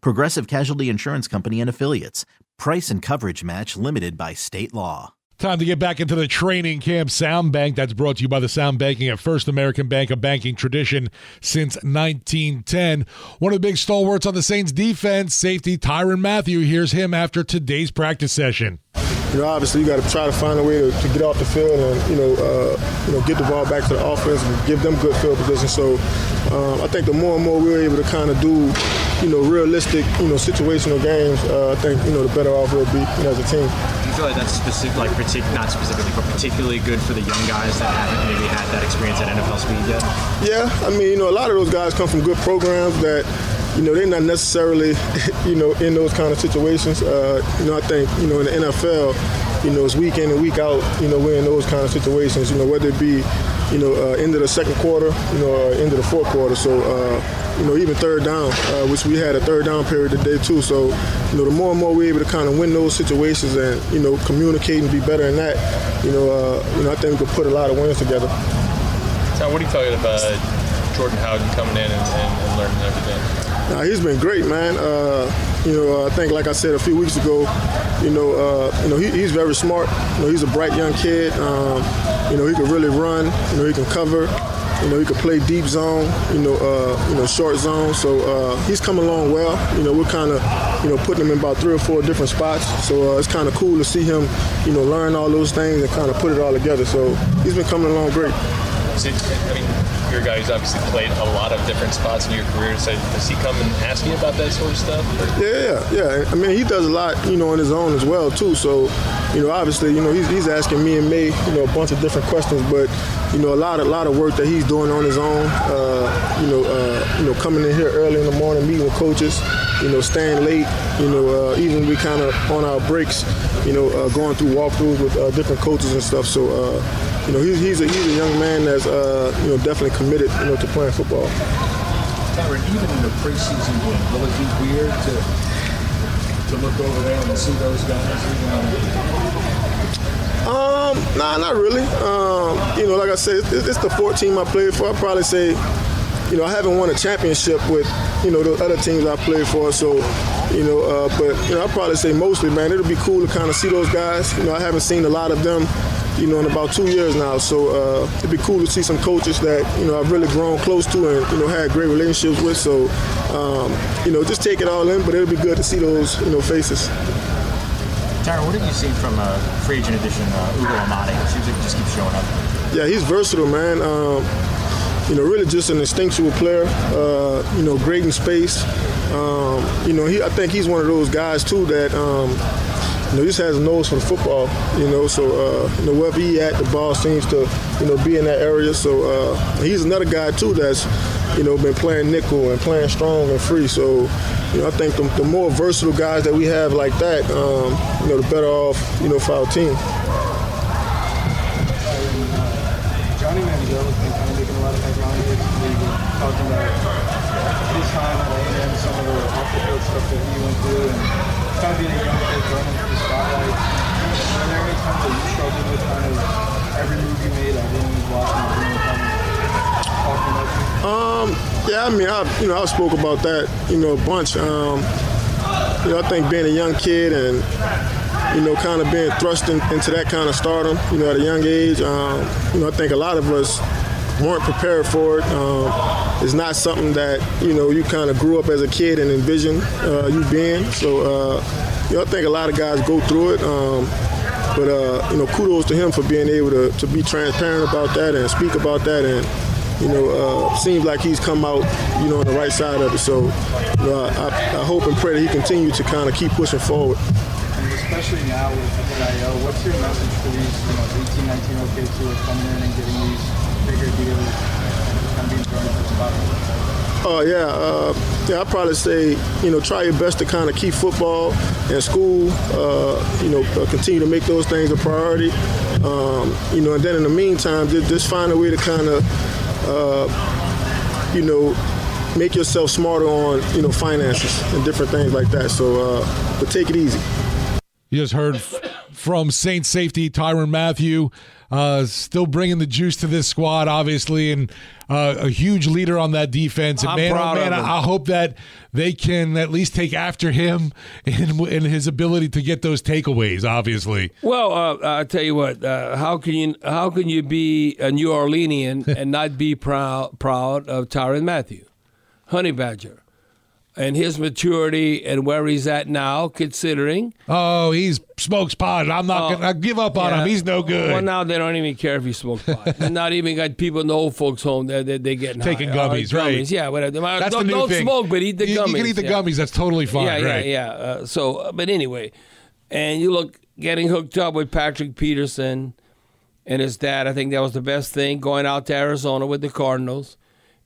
Progressive Casualty Insurance Company and Affiliates. Price and coverage match limited by state law. Time to get back into the training camp sound bank. That's brought to you by the Sound Banking at First American Bank, a banking tradition since 1910. One of the big stalwarts on the Saints defense, safety Tyrann Mathieu. Here's him after today's practice session. You know, obviously, you got to try to find a way to, to, get off the field and you know, uh, you know, get the ball back to the offense and give them good field position. So, um, I think the more and more we're able to kind of do, you know, realistic, you know, situational games, uh, I think you know the better off we'll be you know, as a team. Do you feel like that's specific, like partic- not specifically, but particularly good for the young guys that haven't maybe had that experience at NFL speed yet? Yeah, I mean, you know, a lot of those guys come from good programs that you know, they're not necessarily, you know, in those kind of situations. Uh, you know, I think, you know, in the NFL, you know, it's week in and week out, you know, we're in those kind of situations, you know, whether it be, you know, uh, into the second quarter, you know, or into the fourth quarter. So, uh, you know, even third down, uh, which we had a third down period today too. So, you know, the more and more we're able to kind of win those situations and, you know, communicate and be better in that, you know, uh, you know, I think we could put a lot of wins together. Tom, what do you you about Jordan Howden coming in and, and, and learning everything? Nah, he's been great, man. Uh, you know, I think, like I said a few weeks ago, you know, uh, you know, he, he's very smart. You know, he's a bright young kid. Um, you know, he can really run. You know, he can cover. You know, he can play deep zone. You know, uh, you know, short zone. So uh, he's coming along well. You know, we're kind of, you know, putting him in about three or four different spots. So uh, it's kind of cool to see him, you know, learn all those things and kind of put it all together. So he's been coming along great. I mean, you're guy who's obviously played a lot of different spots in your career. So does he come and ask you about that sort of stuff? Or? Yeah, yeah. I mean, he does a lot, you know, on his own as well too. So, you know, obviously, you know, he's, he's asking me and Maye, you know, a bunch of different questions. But, you know, a lot, a lot of work that he's doing on his own. Uh, you know, uh, you know, coming in here early in the morning, meeting with coaches. You know, staying late. You know, uh, even we kind of on our breaks. You know, uh, going through walkthroughs with uh, different coaches and stuff. So uh, you know, he's, he's, a, he's a young man that's, uh, you know, definitely committed, you know, to playing football. Tyrann, even in the preseason game, will it be weird to to look over there and see those guys? Um, nah, not really. Um, you know, like I said, it's, it's the 4th team I played for. I'd probably say, you know, I haven't won a championship with, you know, the other teams I played for. So, you know, uh, but, you know, I'd probably say mostly, man, it'll be cool to kind of see those guys. You know, I haven't seen a lot of them you know, in about two years now. So uh, it'd be cool to see some coaches that you know I've really grown close to and you know had great relationships with. So um, you know, just take it all in. But it'll be good to see those you know faces. Tyrann, what have you seen from uh, free agent addition uh, Ugo Amadi? It seems like he just keeps showing up. Yeah, he's versatile, man. Um, you know, really just an instinctual player. Uh, you know, great in space. Um, you know, he, I think he's one of those guys too that um, know, he just has a nose for the football, you know, so, uh, you know, wherever he at, the ball seems to, you know, be in that area. So uh, he's another guy, too, that's, you know, been playing nickel and playing strong and free. So, you know, I think the, the more versatile guys that we have like that, um, you know, the better off, you know, for our team. Johnny Manziel has been kind of making a lot of headlines recently, talking about his time at A&M, some of the off-the-field stuff that he went through, and kind of being a young kid through the spotlight. Were there any times that you struggled with kind of every move you made, you? Um, yeah, I mean, I you know I spoke about that you know a bunch. Um, you know, I think being a young kid and you know, kind of being thrust in, into that kind of stardom, you know, at a young age. Um, you know, I think a lot of us weren't prepared for it. Um, it's not something that you know you kind of grew up as a kid and envisioned uh, you being. So uh, you know, I think a lot of guys go through it. Um, but uh, you know, kudos to him for being able to, to be transparent about that and speak about that, and you know, uh, seems like he's come out, you know, on the right side of it. So, you know, I, I hope and pray that he continues to kind of keep pushing forward. And especially now with NIL, what's your message for these, you know, 18, 19 OK who are coming in and getting these bigger deals and being thrown into the spotlight? Oh yeah, uh, yeah. I'd probably say you know try your best to kind of keep football and school. Uh, you know, uh, continue to make those things a priority. Um, you know, and then in the meantime, just, just find a way to kind of uh, you know make yourself smarter on you know finances and different things like that. So, uh, but take it easy. You just heard f- from Saint safety Tyrann Mathieu. Uh, still bringing the juice to this squad, obviously, and uh, a huge leader on that defense. And I'm man, oh man, of him. I, I hope that they can at least take after him in, in his ability to get those takeaways. Obviously, Well, uh, I tell you what. Uh, how can you how can you be a New Orleanian and not be proud proud of Tyrann Mathieu, Honey Badger, and his maturity and where he's at now, considering. oh, he's smokes pot. I'm not Oh, gonna I give up on Yeah. him. He's no good. Well, now they don't even care if he smokes pot. Not even got people in the old folks' home. They're, they're, they're getting Taking high. Uh, gummies, right. Yeah, whatever. That's don't the new don't thing. smoke, but eat the you, gummies. You can eat the yeah. gummies. That's totally fine. Yeah, right. yeah, yeah. Uh, so, uh, but anyway, and you look getting hooked up with Patrick Peterson and his dad. I think that was the best thing going out to Arizona with the Cardinals,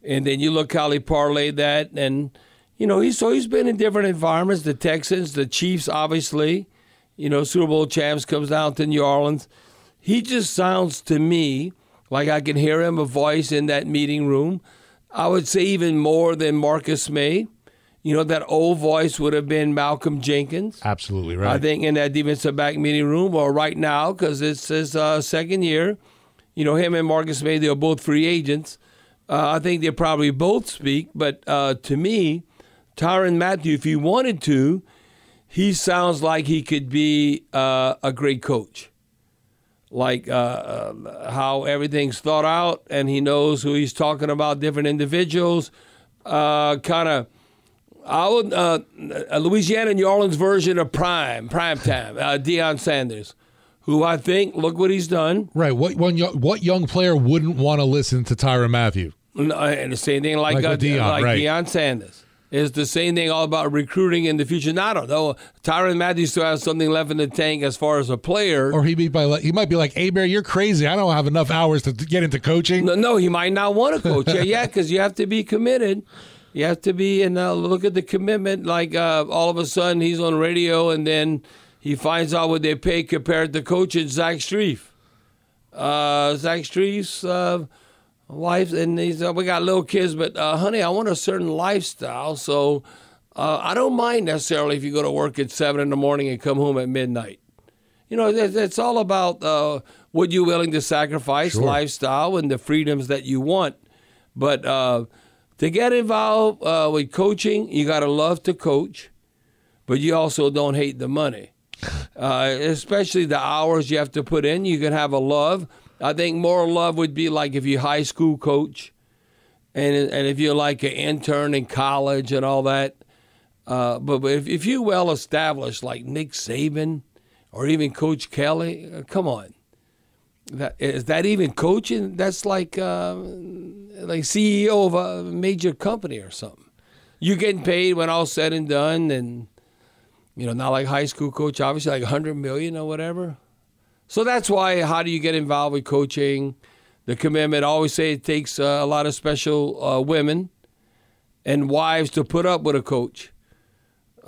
and then you look how he parlayed that, and you know he's so he's been in different environments. The Texans, the Chiefs, obviously, you know Super Bowl champs comes down to New Orleans. He just sounds to me like I can hear him a voice in that meeting room. I would say even more than Marcus Maye. You know, that old voice would have been Malcolm Jenkins. Absolutely right. I think in that defensive back meeting room, or right now, because it's his uh, second year. You know, him and Marcus Maye, they're both free agents. Uh, I think they probably both speak, but uh, to me, Tyrann Mathieu, if he wanted to, he sounds like he could be uh, a great coach. Like uh, uh, how everything's thought out, and he knows who he's talking about, different individuals. Uh, kind of I would uh, a Louisiana New Orleans version of Prime, Prime Time, uh, Deion Sanders, who I think look what he's done. Right. What one? What young player wouldn't want to listen to Tyrann Mathieu? And and the same thing like Like uh, Deion, like right. Deion Sanders. It's the same thing all about recruiting in the future. Now, I don't know. Tyrann Mathieu still has something left in the tank as far as a player. Or he be by he might be like, "Hey, Bear, you're crazy. I don't have enough hours to get into coaching." No, no, he might not want to coach. yeah, yeah, because you have to be committed. You have to be, and uh, look at the commitment. Like uh, all of a sudden, he's on radio, and then he finds out what they pay compared to coaching Zach Strief. Uh, Zach Strief's wife, and he's uh, we got little kids, but uh, honey, I want a certain lifestyle, so uh, I don't mind necessarily if you go to work at seven in the morning and come home at midnight. You know, it's, it's all about uh, what you're willing to sacrifice, lifestyle, and the freedoms that you want. But uh, to get involved uh, with coaching, you got to love to coach, but you also don't hate the money, uh, especially the hours you have to put in. You can have a love. I think more love would be like if you high school coach, and and if you're like an intern in college and all that. Uh, but, if, if you're well established, like Nick Saban or even Coach Kelly, uh, come on. That, is that even coaching? That's like uh, like CEO of a major company or something. You getting paid when all said and done, and you know, not like high school coach, obviously like 100 million or whatever. So that's why. How do you get involved with coaching? The commitment. I always say it takes uh, a lot of special uh, women and wives to put up with a coach.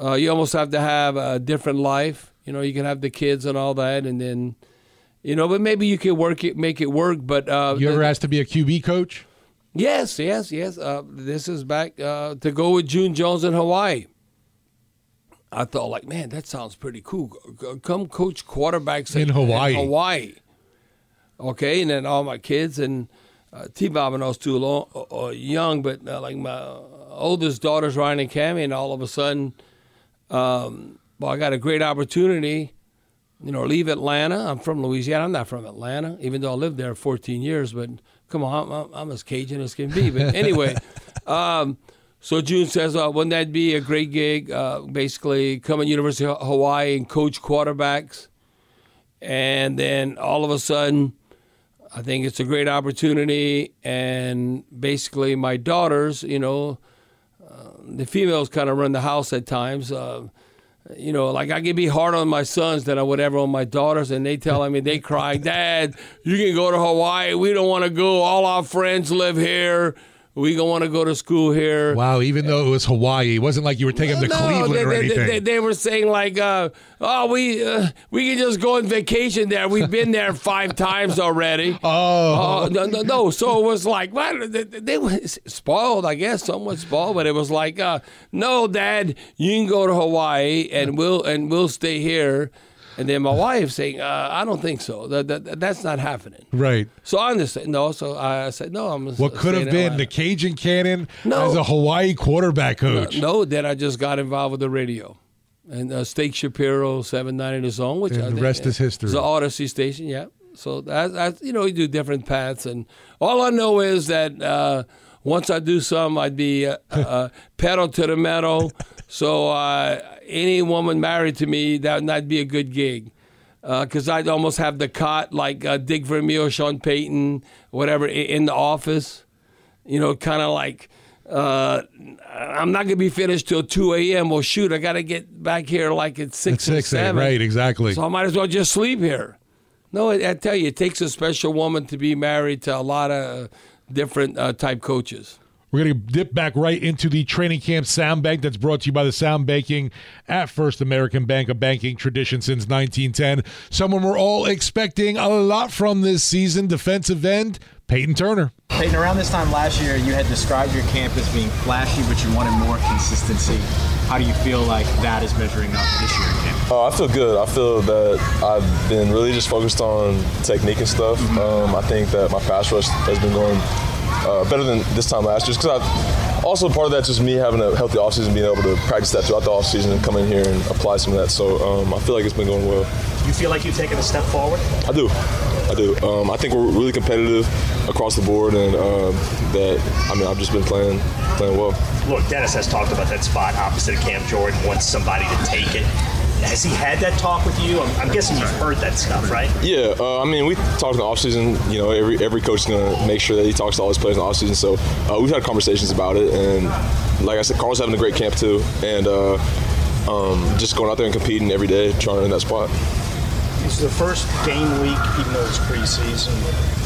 Uh, you almost have to have a different life. You know, you can have the kids and all that, and then, you know, but maybe you can work it, make it work. But uh, You ever asked to be a QB coach? Yes, yes, yes. Uh, this is back uh, to go with June Jones in Hawaii. I thought, like, man, that sounds pretty cool. Come coach quarterbacks In Hawaii. Hawaii. Okay, and then all my kids and uh, T. Bob and I was too long, uh, uh, young, but uh, like my oldest daughter's Ryan and Cammy, and all of a sudden, um, well, I got a great opportunity. You know, leave Atlanta. I'm from Louisiana. I'm not from Atlanta, even though I lived there 14 years. But come on, I'm, I'm, I'm as Cajun as can be. But anyway, um, So June says, uh, wouldn't that be a great gig? Uh, basically, come at University of Hawaii and coach quarterbacks, and then all of a sudden, I think it's a great opportunity. And basically, my daughters, you know, uh, the females kind of run the house at times. Uh, you know, like I can be hard on my sons than I would ever on my daughters, and they telling me they cry, Dad, you can go to Hawaii. We don't want to go. All our friends live here. We don't want to go to school here. Wow, even though it was Hawaii, it wasn't like you were taking them to No, Cleveland they, or anything. They, they were saying like, uh, "Oh, we uh, we can just go on vacation there. We've been there five times already." Oh. Uh, no, no, no. So it was like, what? They, they were spoiled, I guess, somewhat spoiled. But it was like, uh, "No, Dad, you can go to Hawaii, and we'll and we'll stay here." And then my wife saying, uh, "I don't think so. That, that that's not happening." right. So I understand. No, so I said, "No, I'm." What could have been the Cajun Cannon No. as a Hawaii quarterback coach. No, then I just got involved with the radio. And uh, Steak Shapiro, 790 The Zone, which And I the rest is history. It's an Odyssey station, yeah. So that you know, you do different paths, and all I know is that uh, once I do some, I'd be uh, uh, pedal to the metal. So uh, any woman married to me, that would not be a good gig. Because I'd almost have the cot like uh, Dick Vermeil, Sean Payton, whatever, in the office. You know, kind of like uh, I'm not gonna be finished till 2 a.m. Well, shoot, I got to get back here like at six, At or six, eight, seven. right, exactly. So I might as well just sleep here. No, I, I tell you, it takes a special woman to be married to a lot of different uh, type coaches. We're going to dip back right into the training camp sound bank that's brought to you by the Sound Banking at First American Bank, a banking tradition since 1910. Someone we're all expecting a lot from this season, defensive end, Payton Turner. Payton, around this time last year, you had described your camp as being flashy, but you wanted more consistency. How do you feel like that is measuring up this year in camp? Uh, I feel good. I feel that I've been really just focused on technique and stuff. Um, I think that my pass rush has been going uh, better than this time last year. Because also part of that's just me having a healthy offseason, being able to practice that throughout the offseason and come in here and apply some of that. So um, I feel like it's been going well. You feel like you've taken a step forward? I do. I do. Um, I think we're really competitive across the board, and um that I mean I've just been playing playing well. Look, Dennis has talked about that spot opposite of Cam Jordan, wants somebody to take it. Has he had that talk with you? I'm, I'm guessing you've heard that stuff, right? Yeah, uh, I mean, we talked in the offseason. You know, every every coach is going to make sure that he talks to all his players in the offseason. So uh, we've had conversations about it. And like I said, Carl's having a great camp too. And uh, um, just going out there and competing every day, trying to earn that spot. Is the first game week, even though it's preseason,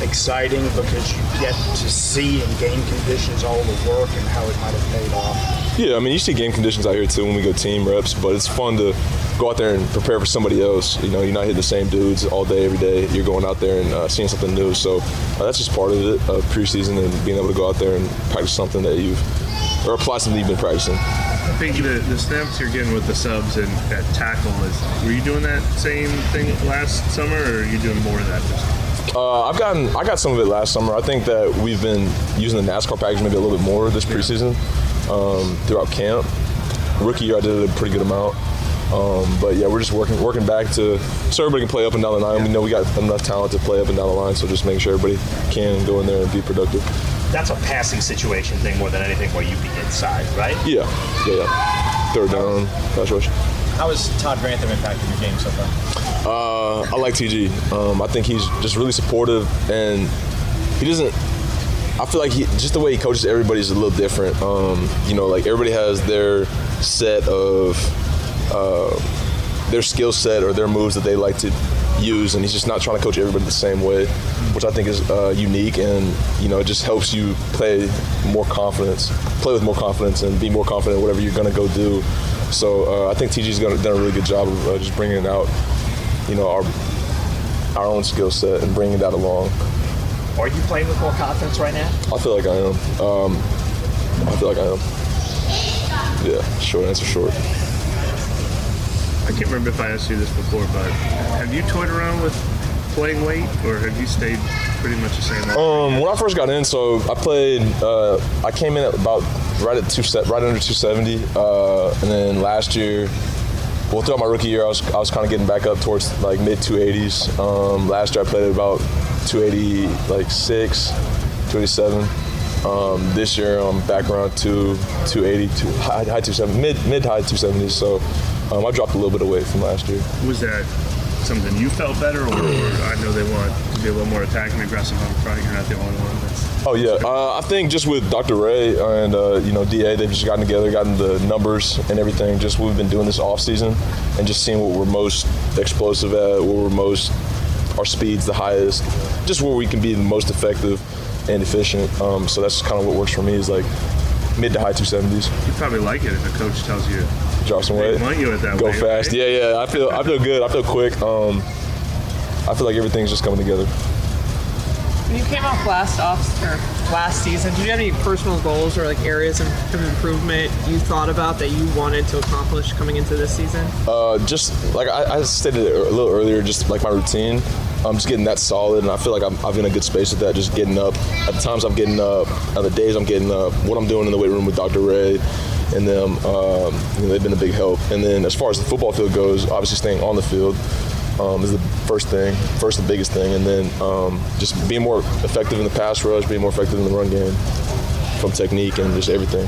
exciting because you get to see in game conditions all the work and how it might have paid off? Yeah, I mean, you see game conditions out here too when we go team reps, but it's fun to go out there and prepare for somebody else. You know, you're not hitting the same dudes all day, every day. You're going out there and uh, seeing something new. So uh, that's just part of it, of preseason and being able to go out there and practice something that you've, or apply something you've been practicing. I think the, the snaps you're getting with the subs and that tackle is. Were you doing that same thing last summer, or are you doing more of that this? Uh, I've gotten, I got some of it last summer. I think that we've been using the NASCAR package maybe a little bit more this preseason um, throughout camp. Rookie year, I did a pretty good amount. Um, but yeah, we're just working working back to so everybody can play up and down the line. We know we got enough talent to play up and down the line, so just making sure everybody can go in there and be productive. That's a passing situation thing more than anything where you be inside, right? Yeah, yeah, yeah. Third down, pass rush. How has Todd Grantham impacted your game so far? Uh, I like TG. Um, I think he's just really supportive, and he doesn't. I feel like he just the way he coaches everybody is a little different. Um, you know, like everybody has their set of uh, their skill set or their moves that they like to use, and he's just not trying to coach everybody the same way, which I think is uh, unique, and you know, it just helps you play more confidence, play with more confidence, and be more confident in whatever you're gonna go do. So uh, I think TG's gonna, done a really good job of uh, just bringing out, you know, our our own skill set and bringing that along. Are you playing with more confidence right now? I feel like I am. Um, I feel like I am. Yeah, short answer, short. I can't remember if I asked you this before, but have you toyed around with playing weight, or have you stayed pretty much the same? Um, when I first got in, so I played. Uh, I came in at about right at two right under 270, uh, and then last year, well, throughout my rookie year, I was I was kind of getting back up towards like mid 280s. Um, last year, I played at about 280, like six, 287. Um, this year I'm back around two, 280, two, high, high 270, mid, mid high 270s. So um, I dropped a little bit of weight from last year. Was that something you felt better, or, I know they want to be a little more attacking, aggressive on front. You're not the only one. That's Oh yeah, uh, I think just with Dr. Ray and uh, you know Da, they've just gotten together, gotten the numbers and everything. Just we've been doing this off season and just seeing what we're most explosive at, where we're most our speeds the highest, just where we can be the most effective and efficient. Um, so that's kind of what works for me is like mid to high 270s. you probably like it if a coach tells you Drop some they weight, want you at that go weight, fast. right? Yeah, yeah. I feel I feel good. I feel quick. Um, I feel like everything's just coming together. You came off last off or last season, did you have any personal goals or like areas of, of improvement you thought about that you wanted to accomplish coming into this season? Uh, just like I, I stated a little earlier, just like my routine. I'm just getting that solid, and I feel like I'm, I'm in a good space with that. Just getting up. At the times I'm getting up, at the days I'm getting up, what I'm doing in the weight room with Dr. Ray, and them, um, you know, they've been a big help. And then as far as the football field goes, obviously staying on the field um, is the first thing, first and biggest thing, and then um, just being more effective in the pass rush, being more effective in the run game, from technique and just everything.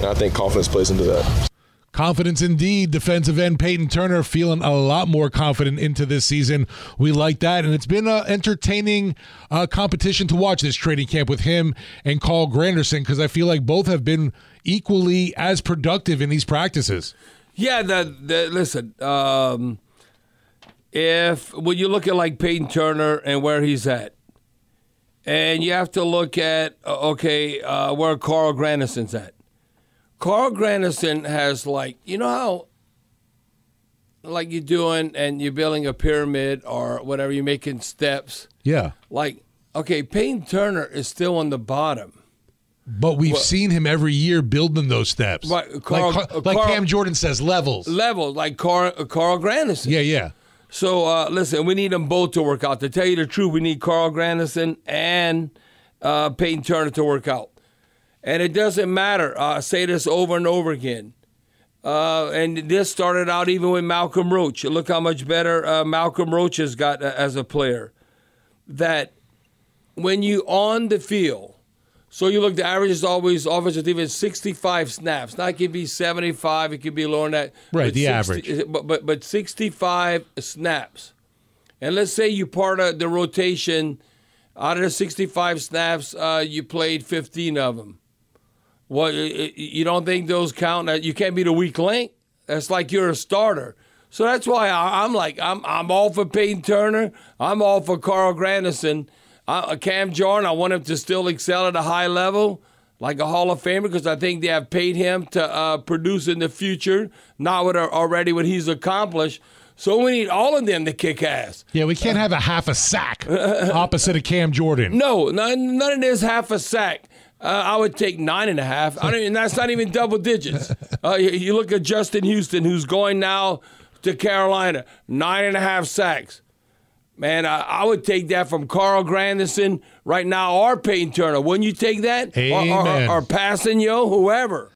And I think confidence plays into that. Confidence indeed. Defensive end Payton Turner feeling a lot more confident into this season. We like that. And it's been an entertaining uh, competition to watch this training camp with him and Carl Granderson because I feel like both have been equally as productive in these practices. Yeah, that, that listen. Um, if when you look at like Payton Turner and where he's at, and you have to look at uh, okay uh, where Carl Granderson's at. Carl Granderson has like you know how like you're doing and you're building a pyramid or whatever you're making steps. Yeah. Like okay, Payton Turner is still on the bottom. But we've Well- seen him every year building those steps. Right, Carl- like, uh, like Carl- Cam Jordan says, levels. Level like Carl, Carl Granderson. Yeah, yeah. So uh, listen, we need them both to work out. To tell you the truth, we need Carl Granderson and uh, Payton Turner to work out. And it doesn't matter. Uh, I say this over and over again. Uh, and this started out even with Malcolm Roach. Look how much better uh, Malcolm Roach has got uh, as a player. That when you on the field, so you look, the average is always offensive is 65 snaps. Now it could be 75, it could be lower than that. Right, the average. But, but but 65 snaps. And let's say you part of the rotation, out of the 65 snaps, uh, you played 15 of them. What you don't think those count? You can't be the weak link. That's like you're a starter. So that's why I'm like I'm I'm all for Payton Turner. I'm all for Carl Granderson. Uh, Cam Jordan, I want him to still excel at a high level, like a Hall of Famer, because I think they have paid him to uh, produce in the future, not what are already what he's accomplished. So we need all of them to kick ass. Yeah, we can't have a half a sack opposite of Cam Jordan. No, none, none of this half a sack. Uh, I would take nine and a half. I don't, and that's not even double digits. Uh, you, you look at Justin Houston, who's going now to Carolina, nine and a half sacks. Man, I, I would take that from Carl Granderson right now or Payton Turner. Wouldn't you take that? Or, or, or, or passing yo, whoever.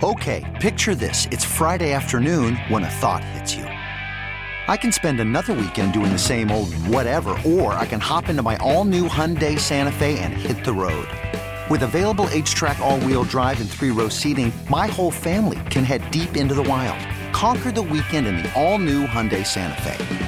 Okay, picture this. It's Friday afternoon when a thought hits you. I can spend another weekend doing the same old whatever, or I can hop into my all new Hyundai Santa Fe and hit the road. With available HTRAC, all wheel drive, and three row seating, my whole family can head deep into the wild. Conquer the weekend in the all new Hyundai Santa Fe.